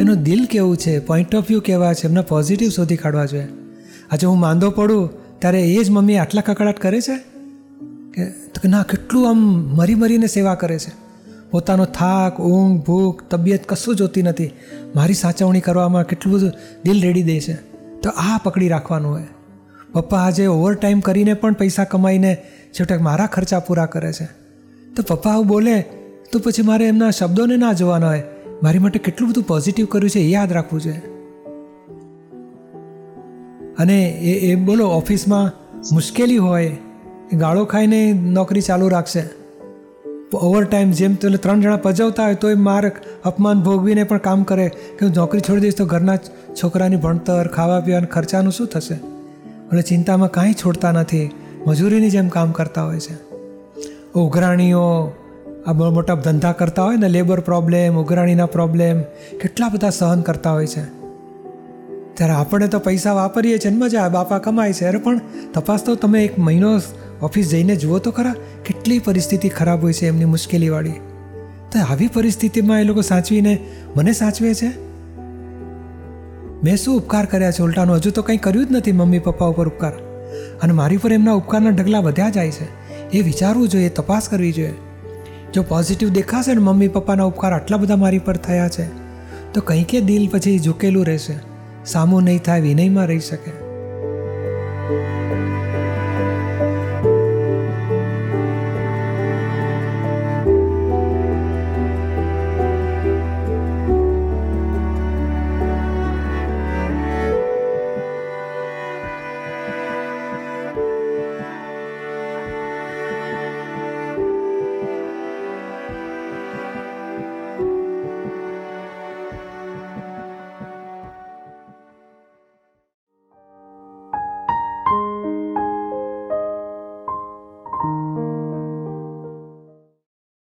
એમનું દિલ કેવું છે? પોઈન્ટ ઓફ વ્યૂ કેવા છે? એમના પોઝિટિવ શોધી કાઢવા જોઈએ. આજે હું માંદો પડું, ત્યારે એ જ મમ્મી આટલા કકડાટ કરે છે? કે ના, કેટલું આમ મરી મરીને સેવા કરે છે? પોતાનો થાક, ઊંઘ, ભૂખ, તબિયત કશું જોતી નથી. મારી સાચવણી કરવામાં કેટલું બધું દિલ રેડી દે છે. તો આ પકડી રાખવાનું હોય. પપ્પા આજે ઓવર ટાઈમ કરીને પણ પૈસા કમાઈને છેવટે મારા ખર્ચા પૂરા કરે છે. તો પપ્પા આવું બોલે, તો પછી મારે એમના શબ્દોને ના જોવાના હોય. મારી માટે કેટલું બધું પોઝિટિવ કર્યું છે એ યાદ રાખવું છે. અને એ એ બોલો, ઓફિસમાં મુશ્કેલી હોય ગાળો ખાઈને નોકરી ચાલુ રાખશે. ઓવર ટાઈમ જેમ તો ત્રણ જણા પજવતા હોય તો એ માર અપમાન ભોગવીને પણ કામ કરે. કે હું નોકરી છોડી દઈશ તો ઘરના છોકરાની ભણતર ખાવા પીવાના ખર્ચાનું શું થશે? એટલે ચિંતામાં કાંઈ છોડતા નથી. મજૂરીની જેમ કામ કરતા હોય છે. ઉઘરાણીઓ આ બહુ મોટા ધંધા કરતા હોય ને લેબર પ્રોબ્લેમ ઉઘરાણીના પ્રોબ્લેમ કેટલા બધા સહન કરતા હોય છે. ત્યારે આપણે તો પૈસા વાપરીએ છીએ મજા બાપા કમાય છે. અરે પણ તપાસ તો તમે એક મહિનો ઓફિસ જઈને જુઓ તો ખરા, કેટલી પરિસ્થિતિ ખરાબ હોય છે એમની મુશ્કેલીવાળી. તો આવી પરિસ્થિતિમાં એ લોકો સાચવીને મને સાચવે છે? મેં શું ઉપકાર કર્યા છે? ઉલટાનો હજુ તો કંઈ કર્યું જ નથી મમ્મી પપ્પા ઉપર ઉપકાર. અને મારી પર એમના ઉપકારના ઢગલા વધ્યા જાય છે. એ વિચારવું જોઈએ, તપાસ કરવી જોઈએ. જો પોઝિટિવ દેખાશે ને મમ્મી પપ્પાના ઉપકાર આટલા બધા મારી પર થયા છે, તો કંઈ કે દિલ પછી ઝૂકેલું રહેશે. સામું નહીં થાય, વિનયમાં રહી શકે.